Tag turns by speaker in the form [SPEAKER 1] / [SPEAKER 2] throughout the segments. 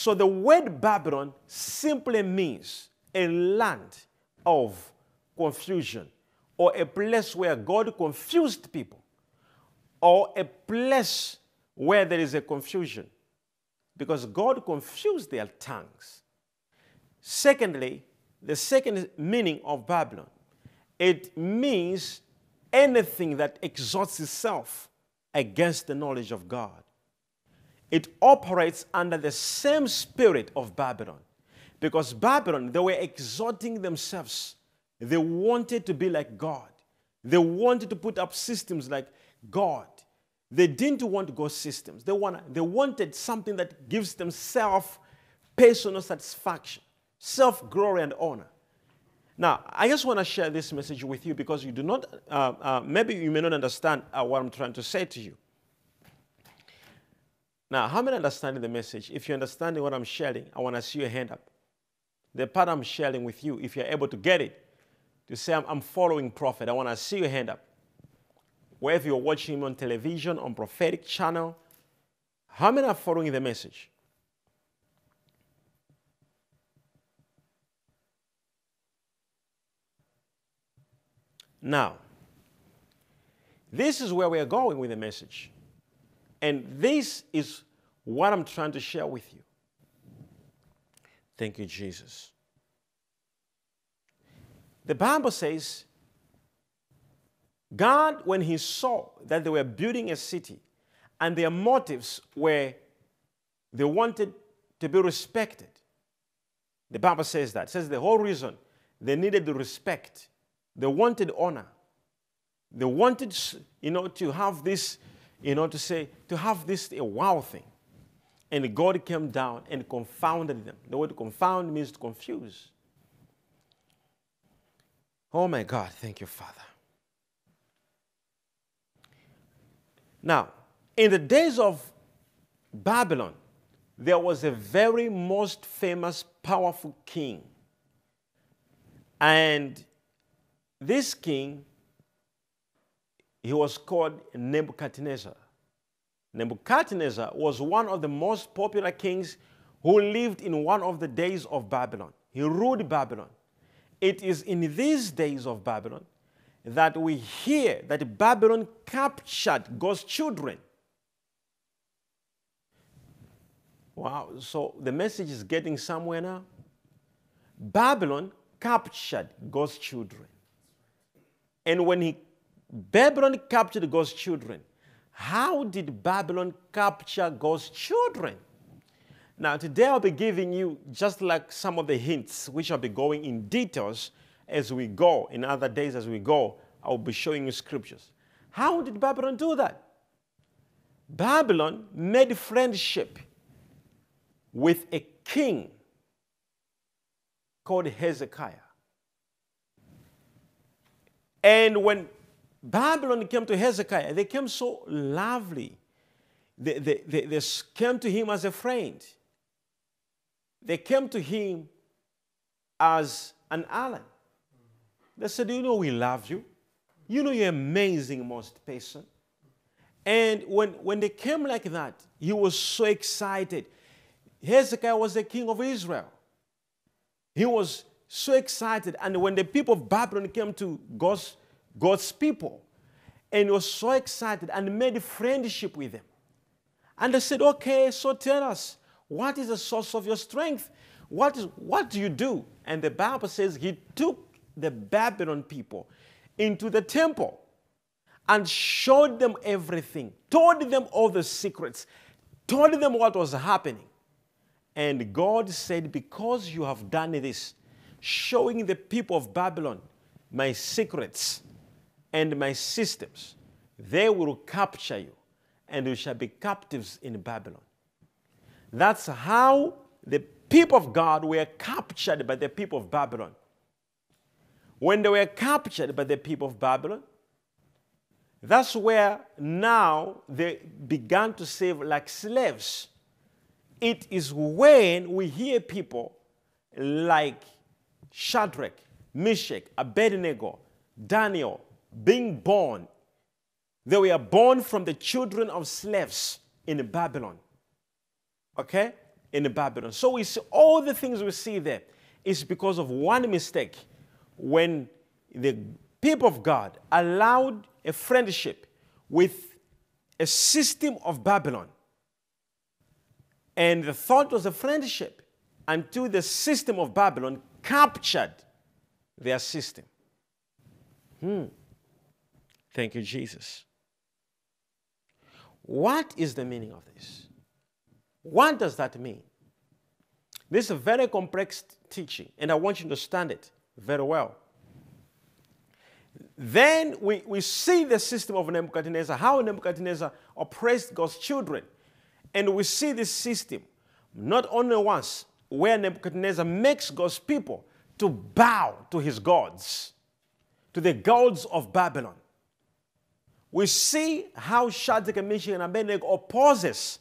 [SPEAKER 1] So the word Babylon simply means a land of confusion or a place where God confused people or a place where there is a confusion because God confused their tongues. Secondly, the second meaning of Babylon, it means anything that exalts itself against the knowledge of God. It operates under the same spirit of Babylon. Because Babylon, they were exalting themselves. They wanted to be like God. They wanted to put up systems like God. They didn't want God's systems. They, want, they wanted something that gives them self personal satisfaction, self glory, and honor. Now, I just want to share this message with you because you do not, uh, uh, maybe you may not understand uh, what I'm trying to say to you. Now, how many understanding the message? If you're understanding what I'm sharing, I want to see your hand up. The part I'm sharing with you, if you're able to get it, to say, I'm, I'm following prophet, I want to see your hand up. Whether you're watching him on television, on prophetic channel, how many are following the message? Now, this is where we are going with the message. And this is what I'm trying to share with you. Thank you, Jesus. The Bible says, God, when He saw that they were building a city and their motives were they wanted to be respected, the Bible says that. It says the whole reason they needed the respect, they wanted honor, they wanted, you know, to have this you know, to say, to have this a wow thing. And God came down and confounded them. The word confound means to confuse. Oh my God, thank you, Father. Now, in the days of Babylon, there was a very most famous, powerful king. And this king he was called Nebuchadnezzar. Nebuchadnezzar was one of the most popular kings who lived in one of the days of Babylon. He ruled Babylon. It is in these days of Babylon that we hear that Babylon captured God's children. Wow, so the message is getting somewhere now. Babylon captured God's children. And when he Babylon captured God's children. How did Babylon capture God's children? Now, today I'll be giving you just like some of the hints, which I'll be going in details as we go. In other days, as we go, I'll be showing you scriptures. How did Babylon do that? Babylon made friendship with a king called Hezekiah. And when Babylon came to Hezekiah. They came so lovely. They, they, they, they, came to him as a friend. They came to him as an ally. They said, You know, we love you. You know, you're amazing, most person. And when, when they came like that, he was so excited. Hezekiah was the king of Israel. He was so excited. And when the people of Babylon came to God's God's people. And he was so excited and made friendship with them. And they said, Okay, so tell us, what is the source of your strength? What, is, what do you do? And the Bible says he took the Babylon people into the temple and showed them everything, told them all the secrets, told them what was happening. And God said, Because you have done this, showing the people of Babylon my secrets, and my systems, they will capture you, and you shall be captives in Babylon. That's how the people of God were captured by the people of Babylon. When they were captured by the people of Babylon, that's where now they began to save like slaves. It is when we hear people like Shadrach, Meshach, Abednego, Daniel, being born, they were born from the children of slaves in Babylon. Okay? in Babylon. So we see all the things we see there is because of one mistake when the people of God allowed a friendship with a system of Babylon. And the thought was a friendship until the system of Babylon captured their system. Hmm. Thank you, Jesus. What is the meaning of this? What does that mean? This is a very complex teaching, and I want you to understand it very well. Then we, we see the system of Nebuchadnezzar, how Nebuchadnezzar oppressed God's children. And we see this system not only once, where Nebuchadnezzar makes God's people to bow to his gods, to the gods of Babylon. We see how Shadrach, Meshach, and Abednego opposes,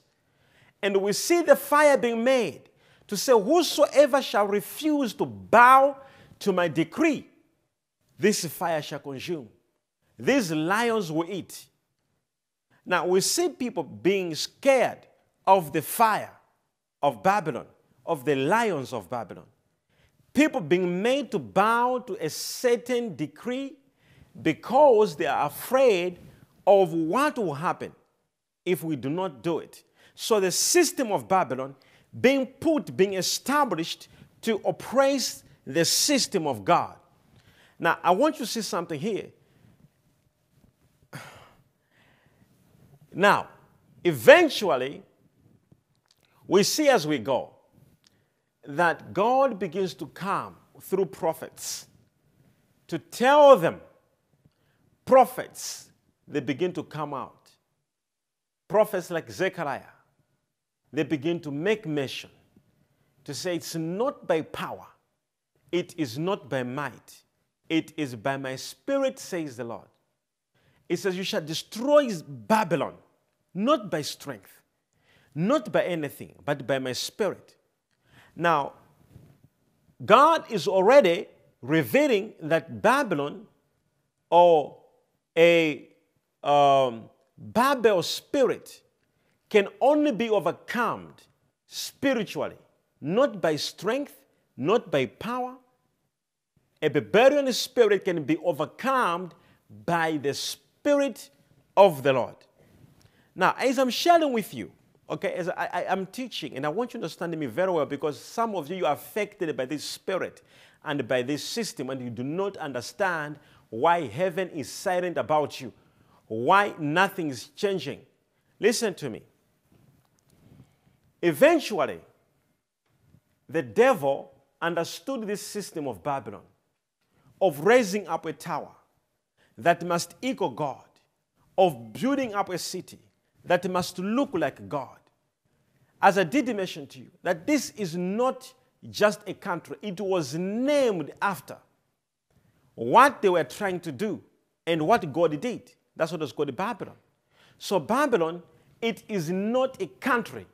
[SPEAKER 1] and we see the fire being made to say, Whosoever shall refuse to bow to my decree, this fire shall consume. These lions will eat. Now we see people being scared of the fire of Babylon, of the lions of Babylon. People being made to bow to a certain decree because they are afraid of what will happen if we do not do it. So the system of Babylon being put, being established to oppress the system of God. Now, I want you to see something here. Now, eventually, we see as we go that God begins to come through prophets to tell them, prophets, they begin to come out. Prophets like Zechariah, they begin to make mention to say it's not by power, it is not by might, it is by my spirit, says the Lord. It says, You shall destroy Babylon, not by strength, not by anything, but by my spirit. Now, God is already revealing that Babylon or a um, Babel spirit can only be overcome spiritually, not by strength, not by power. A Babylonian spirit can be overcome by the Spirit of the Lord. Now, as I'm sharing with you, okay, as I, I, am teaching, and I want you to understand me very well because some of you are affected by this spirit and by this system, and you do not understand why heaven is silent about you, why nothing is changing. Listen to me. Eventually, the devil understood this system of Babylon, of raising up a tower that must equal God, of building up a city that must look like God. As I did mention to you, that this is not just a country, it was named after what they were trying to do and what God did. That's what was called Babylon. So, Babylon, it is not a country,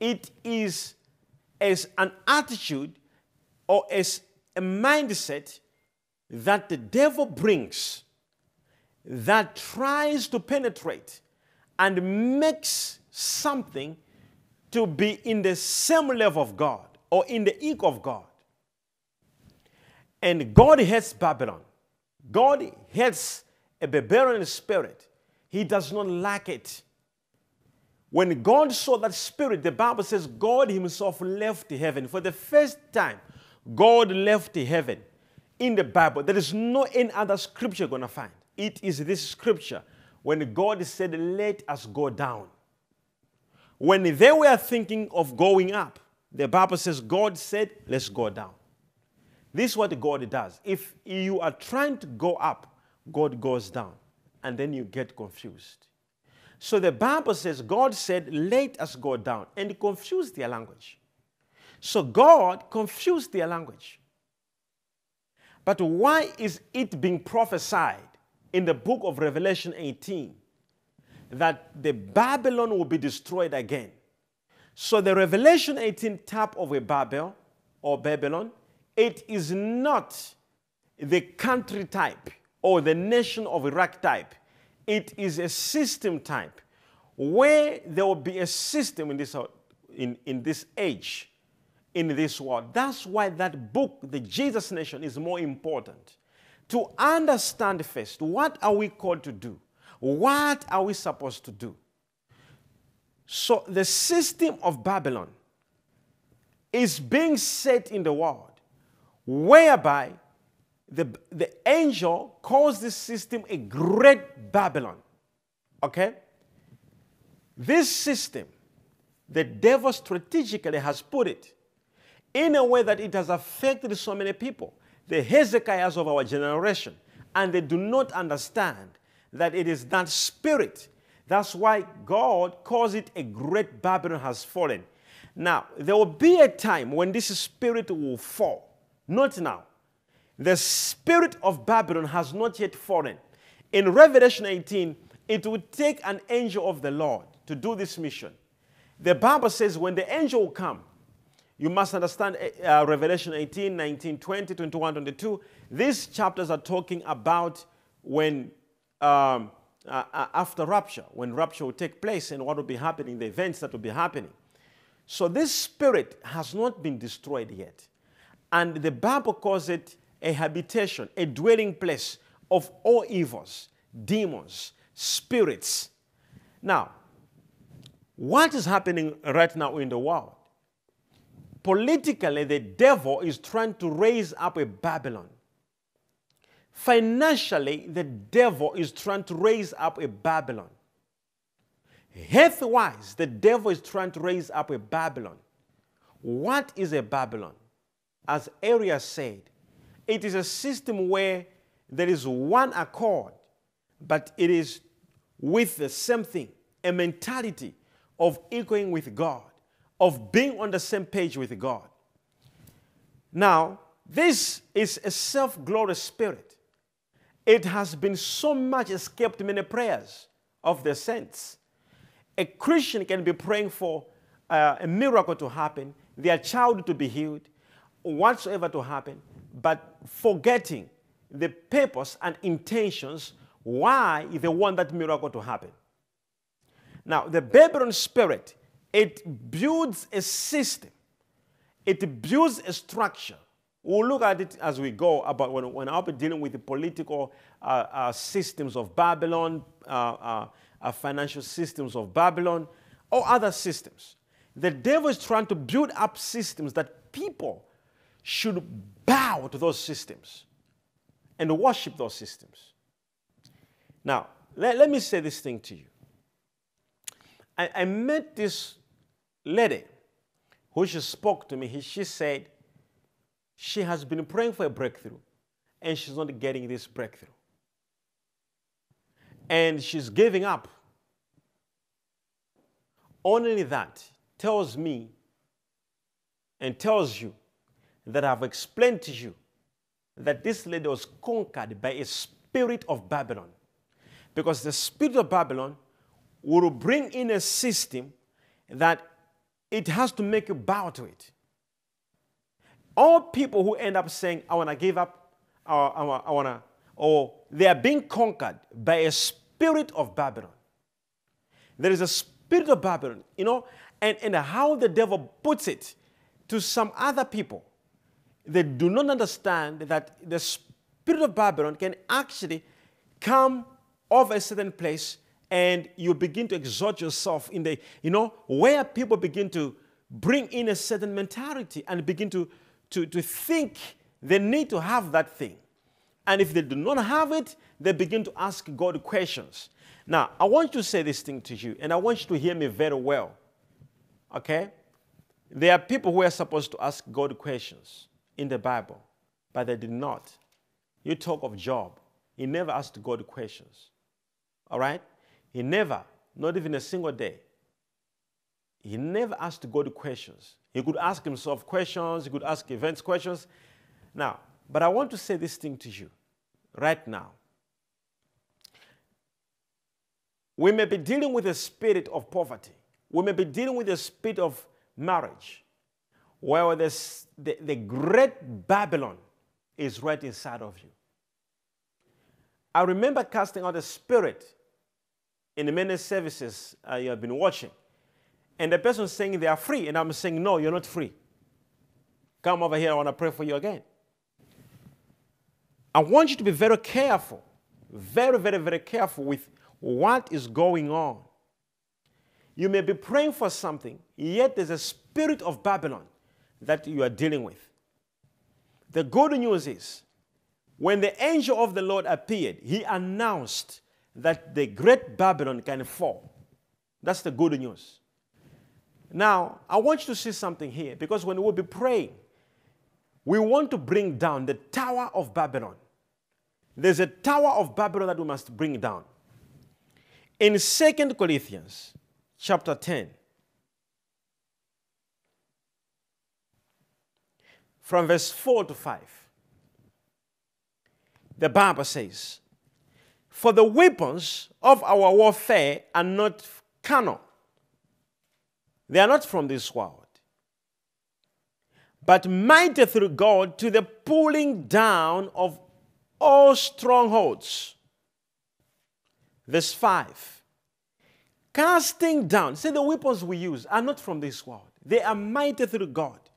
[SPEAKER 1] it is as an attitude or as a mindset that the devil brings that tries to penetrate and makes something to be in the same level of God or in the equal of God. And God hates Babylon. God hates a Babylonian spirit. He does not like it. When God saw that spirit, the Bible says God Himself left heaven. For the first time, God left heaven in the Bible. There is no any other scripture you're going to find. It is this scripture when God said, Let us go down. When they were thinking of going up, the Bible says God said, Let's go down. This is what God does. If you are trying to go up, God goes down, and then you get confused. So the Bible says God said, Let us go down, and confused their language. So God confused their language. But why is it being prophesied in the book of Revelation 18 that the Babylon will be destroyed again? So the Revelation 18 type of a Babel or Babylon, it is not the country type or the nation of Iraq type it is a system type where there will be a system in this, uh, in, in this age, in this world. That's why that book, The Jesus Nation, is more important. To understand first, what are we called to do? What are we supposed to do? So, the system of Babylon is being set in the world, whereby the, the angel calls this system a great Babylon. Okay? This system, the devil strategically has put it in a way that it has affected so many people, the Hezekiahs of our generation, and they do not understand that it is that spirit. That's why God calls it a great Babylon has fallen. Now, there will be a time when this spirit will fall. Not now. The spirit of Babylon has not yet fallen. In Revelation 18, it would take an angel of the Lord to do this mission. The Bible says when the angel will come, you must understand uh, Revelation 18, 19, 20, 21, 22. These chapters are talking about when, um, uh, after rapture, when rapture will take place and what will be happening, the events that will be happening. So this spirit has not been destroyed yet. And the Bible calls it a habitation, a dwelling place of all evils, demons, spirits. Now, what is happening right now in the world? Politically, the devil is trying to raise up a Babylon. Financially, the devil is trying to raise up a Babylon. Health wise, the devil is trying to raise up a Babylon. What is a Babylon? As Arius said, it is a system where there is one accord, but it is with the same thing, a mentality of equaling with God, of being on the same page with God. Now, this is a self glorious spirit. It has been so much escaped many prayers of the saints. A Christian can be praying for uh, a miracle to happen, their child to be healed, whatsoever to happen, but forgetting the purpose and intentions why they want that miracle to happen. Now, the Babylon spirit, it builds a system, it builds a structure. We'll look at it as we go about when, when I'll be dealing with the political uh, uh, systems of Babylon, uh, uh, uh financial systems of Babylon, or other systems. The devil is trying to build up systems that people should bow to those systems and worship those systems. Now, let, let me say this thing to you. I, I met this lady who she spoke to me. She said she has been praying for a breakthrough and she's not getting this breakthrough. And she's giving up. Only that tells me and tells you that I've explained to you that this lady was conquered by a spirit of Babylon. Because the spirit of Babylon will bring in a system that it has to make you bow to it. All people who end up saying, I want to give up, or I want to, or they are being conquered by a spirit of Babylon. There is a spirit of Babylon, you know, and, and how the devil puts it to some other people they do not understand that the spirit of Babylon can actually come of a certain place and you begin to exalt yourself in the, you know, where people begin to bring in a certain mentality and begin to, to, to think they need to have that thing. And if they do not have it, they begin to ask God questions. Now, I want to say this thing to you, and I want you to hear me very well. Okay? There are people who are supposed to ask God questions in the Bible, but they did not. You talk of Job. He never asked God questions. All right? He never, not even a single day, he never asked God questions. He could ask himself questions, he could ask events questions. Now, but I want to say this thing to you right now. We may be dealing with a spirit of poverty. We may be dealing with a spirit of marriage where this, the, the great Babylon is right inside of you. I remember casting out a spirit in the many services uh, you have been watching. and the person saying they are free, and I'm saying, no, you're not free. Come over here, I want to pray for you again. I want you to be very careful, very, very, very careful with what is going on. You may be praying for something, yet there's a spirit of Babylon that you are dealing with. The good news is, when the angel of the Lord appeared, he announced that the great Babylon can fall. That's the good news. Now, I want you to see something here because when we'll be praying, we want to bring down the Tower of Babylon. There's a Tower of Babylon that we must bring down. In Second Corinthians chapter 10, from verse 4 to 5, the Bible says, For the weapons of our warfare are not carnal, they are not from this world, but mighty through God to the pulling down of all strongholds. Verse 5 Casting down, say the weapons we use are not from this world, they are mighty through God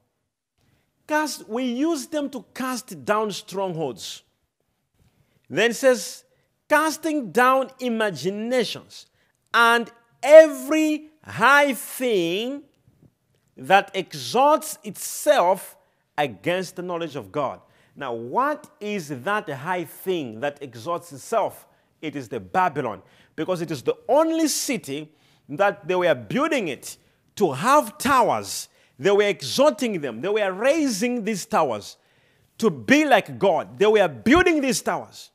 [SPEAKER 1] cast, we use them to cast down strongholds. Then says, casting down imaginations and every high thing that exalts itself against the knowledge of God. Now, what is that high thing that exalts itself? It is the Babylon, because it is the only city that they were building it to have towers they were exalting them. They were raising these towers to be like God. They were building these towers.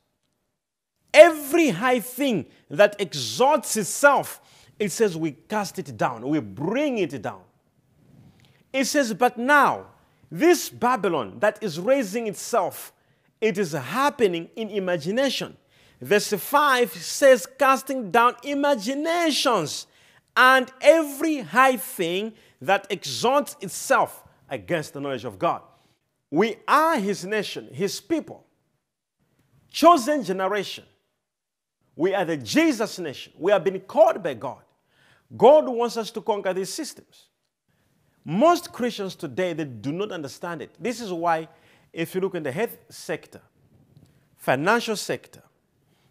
[SPEAKER 1] Every high thing that exalts itself, it says we cast it down, we bring it down. It says, but now, this Babylon that is raising itself, it is happening in imagination. Verse 5 says, casting down imaginations and every high thing that exalts itself against the knowledge of God. We are His nation, His people, chosen generation. We are the Jesus nation. We have been called by God. God wants us to conquer these systems. Most Christians today, they do not understand it. This is why, if you look in the health sector, financial sector,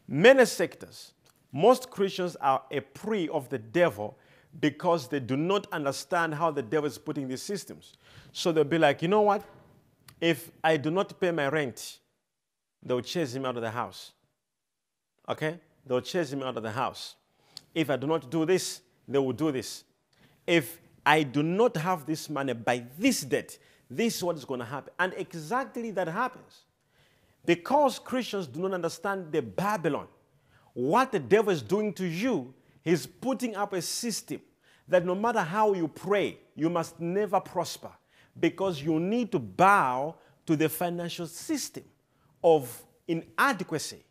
[SPEAKER 1] many sectors, most Christians are a prey of the devil because they do not understand how the devil is putting these systems. So they'll be like, you know what? If I do not pay my rent, they'll chase him out of the house. Okay? They'll chase him out of the house. If I do not do this, they will do this. If I do not have this money by this date, this is what is going to happen. And exactly that happens. Because Christians do not understand the Babylon, what the devil is doing to you He's putting up a system that no matter how you pray, you must never prosper because you need to bow to the financial system of inadequacy.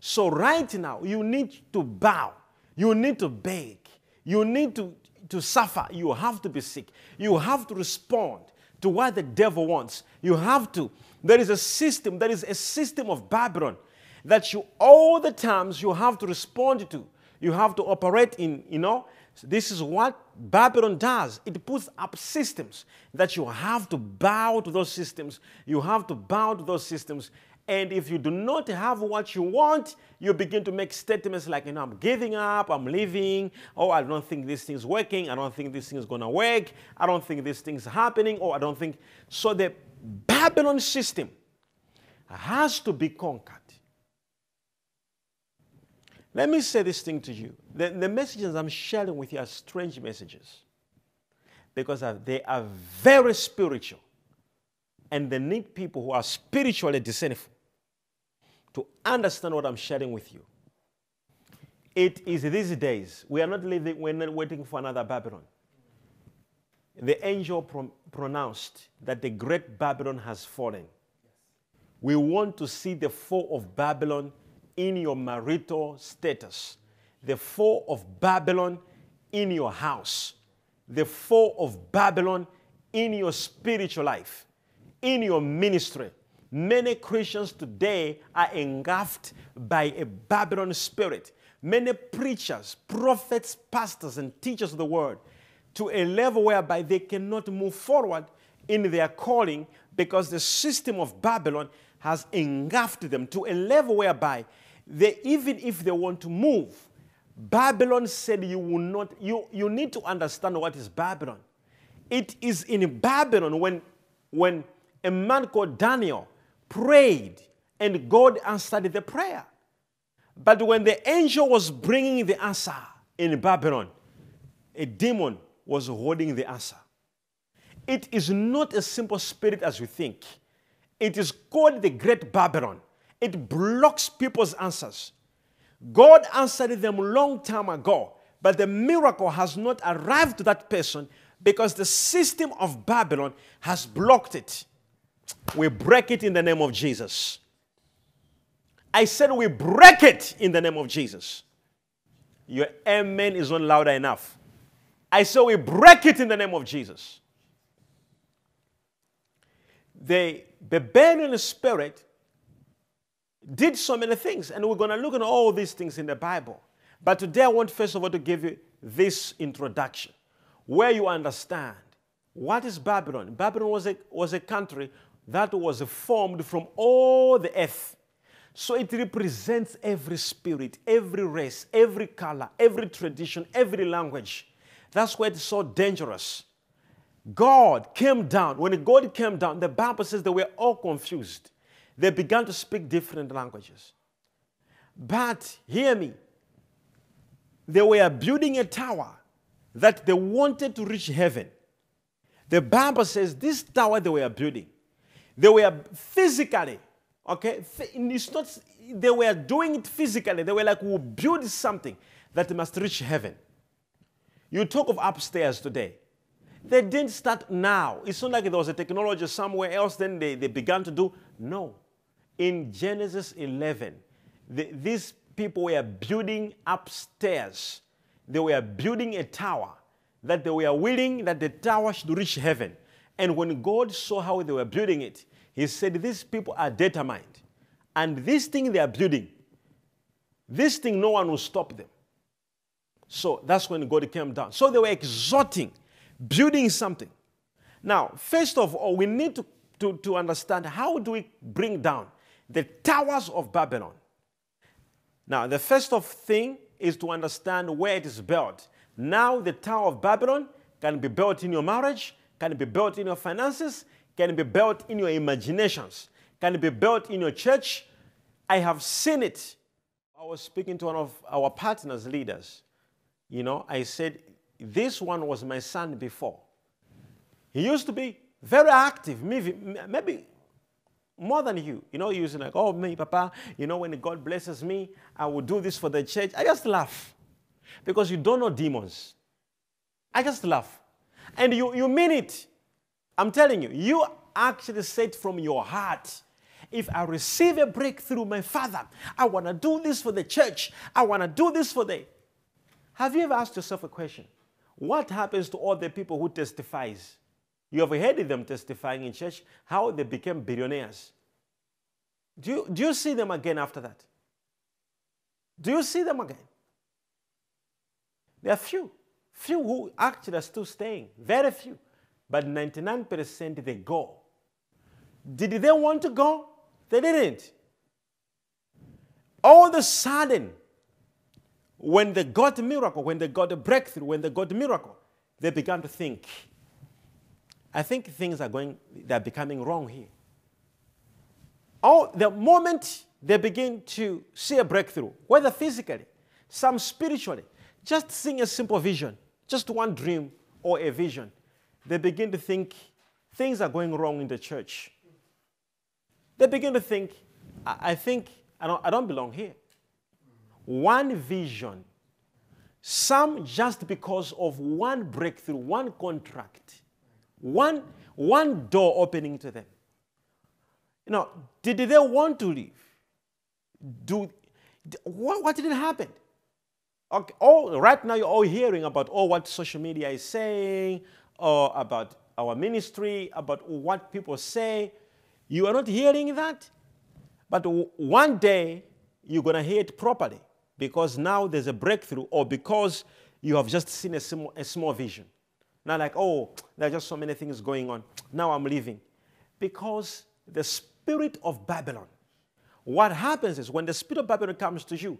[SPEAKER 1] So, right now, you need to bow, you need to beg, you need to, to suffer, you have to be sick, you have to respond to what the devil wants. You have to. There is a system, there is a system of Babylon that you all the times you have to respond to. You have to operate in, you know, this is what Babylon does. It puts up systems that you have to bow to those systems. You have to bow to those systems. And if you do not have what you want, you begin to make statements like, you know, I'm giving up, I'm leaving, oh, I don't think this thing's working, I don't think this thing is going to work, I don't think this thing's happening, or I don't think. So the Babylon system has to be conquered. Let me say this thing to you. The, the messages I'm sharing with you are strange messages because they are very spiritual. And they need people who are spiritually discernible to understand what I'm sharing with you. It is these days, we are not living, we're not waiting for another Babylon. The angel pro- pronounced that the great Babylon has fallen. We want to see the fall of Babylon in your marital status, the fall of Babylon in your house, the fall of Babylon in your spiritual life, in your ministry. Many Christians today are engulfed by a Babylon spirit. Many preachers, prophets, pastors, and teachers of the word, to a level whereby they cannot move forward in their calling because the system of Babylon has engulfed them to a level whereby they, even if they want to move, Babylon said you will not, you, you need to understand what is Babylon. It is in Babylon when, when a man called Daniel prayed and God answered the prayer. But when the angel was bringing the answer in Babylon, a demon was holding the answer. It is not a simple spirit as we think. It is called the Great Babylon. It blocks people's answers. God answered them long time ago, but the miracle has not arrived to that person because the system of Babylon has blocked it. We break it in the name of Jesus. I said we break it in the name of Jesus. Your amen is not louder enough. I said we break it in the name of Jesus. The Babylonian spirit did so many things, and we're going to look at all these things in the Bible. But today I want first of all to give you this introduction where you understand what is Babylon. Babylon was a, was a country that was formed from all the earth. So it represents every spirit, every race, every color, every tradition, every language. That's why it's so dangerous. God came down. When God came down, the Bible says they were all confused. They began to speak different languages. But hear me, they were building a tower that they wanted to reach heaven. The Bible says this tower they were building, they were physically, okay? It's not, they were doing it physically. They were like, we'll build something that must reach heaven. You talk of upstairs today. They didn't start now. It's not like there was a technology somewhere else, then they, they began to do. No. In Genesis 11, the, these people were building upstairs. They were building a tower that they were willing that the tower should reach heaven. And when God saw how they were building it, He said, These people are determined. And this thing they are building, this thing, no one will stop them. So that's when God came down. So they were exhorting, building something. Now, first of all, we need to, to, to understand how do we bring down the towers of Babylon. Now, the first of thing is to understand where it is built. Now, the Tower of Babylon can be built in your marriage, can be built in your finances, can be built in your imaginations, can be built in your church. I have seen it. I was speaking to one of our partners, leaders. You know, I said, This one was my son before. He used to be very active, maybe, maybe more than you. You know, you're like, oh, me, Papa, you know, when God blesses me, I will do this for the church. I just laugh because you don't know demons. I just laugh. And you, you mean it. I'm telling you, you actually said from your heart, if I receive a breakthrough, my father, I want to do this for the church. I want to do this for the. Have you ever asked yourself a question? What happens to all the people who testifies? You have heard them testifying in church how they became billionaires. Do you, do you see them again after that? Do you see them again? There are few, few who actually are still staying, very few. But 99% they go. Did they want to go? They didn't. All of a sudden, when they got a miracle, when they got a breakthrough, when they got a miracle, they began to think, I think things are going, they're becoming wrong here. Oh, the moment they begin to see a breakthrough, whether physically, some spiritually, just seeing a simple vision, just one dream or a vision, they begin to think things are going wrong in the church. They begin to think, I, I think I don't, I don't belong here. One vision, some just because of one breakthrough, one contract, one, one door opening to them. You know, did they want to leave? Do, what, what did it happen? Okay, all, right now you're all hearing about all what social media is saying, or about our ministry, about what people say. You are not hearing that. But one day you're going to hear it properly because now there's a breakthrough or because you have just seen a a small vision. Not like, oh, there are just so many things going on. Now I'm leaving. Because the spirit of Babylon, what happens is when the spirit of Babylon comes to you,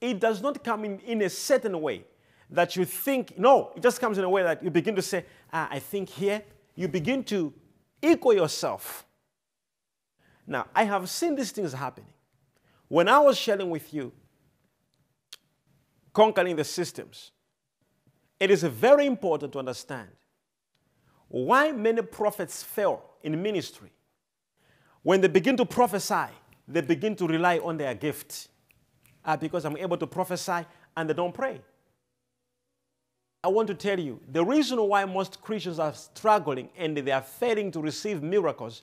[SPEAKER 1] it does not come in, in a certain way that you think, no, it just comes in a way that you begin to say, ah, I think here. You begin to equal yourself. Now, I have seen these things happening. When I was sharing with you, conquering the systems, it is very important to understand why many prophets fail in ministry. When they begin to prophesy, they begin to rely on their gift. Ah, because I'm able to prophesy and they don't pray. I want to tell you the reason why most Christians are struggling and they are failing to receive miracles,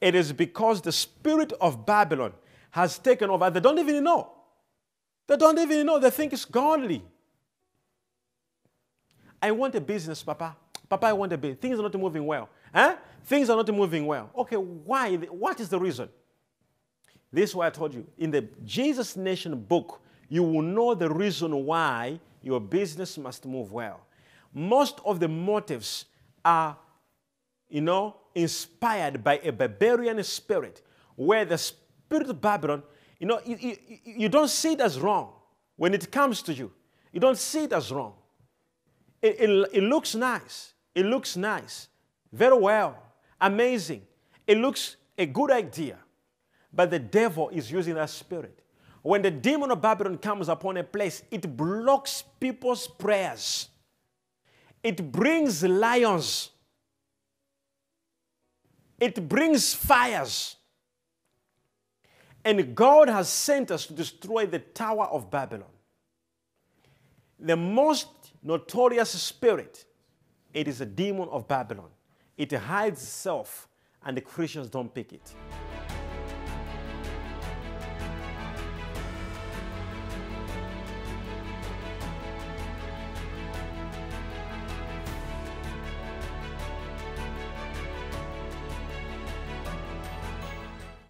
[SPEAKER 1] it is because the spirit of Babylon has taken over. They don't even know. They don't even know. They think it's godly. I want a business, Papa. Papa, I want a business. Things are not moving well. Huh? Things are not moving well. Okay, why? What is the reason? This is why I told you. In the Jesus Nation book, you will know the reason why your business must move well. Most of the motives are, you know, inspired by a Babylonian spirit, where the spirit of Babylon, you know, you, you, you don't see it as wrong when it comes to you. You don't see it as wrong. It, it, it looks nice. It looks nice. Very well. Amazing. It looks a good idea. But the devil is using that spirit. When the demon of Babylon comes upon a place, it blocks people's prayers. It brings lions. It brings fires. And God has sent us to destroy the Tower of Babylon. The most notorious spirit, it is a demon of Babylon. It hides itself, and the Christians don't pick it.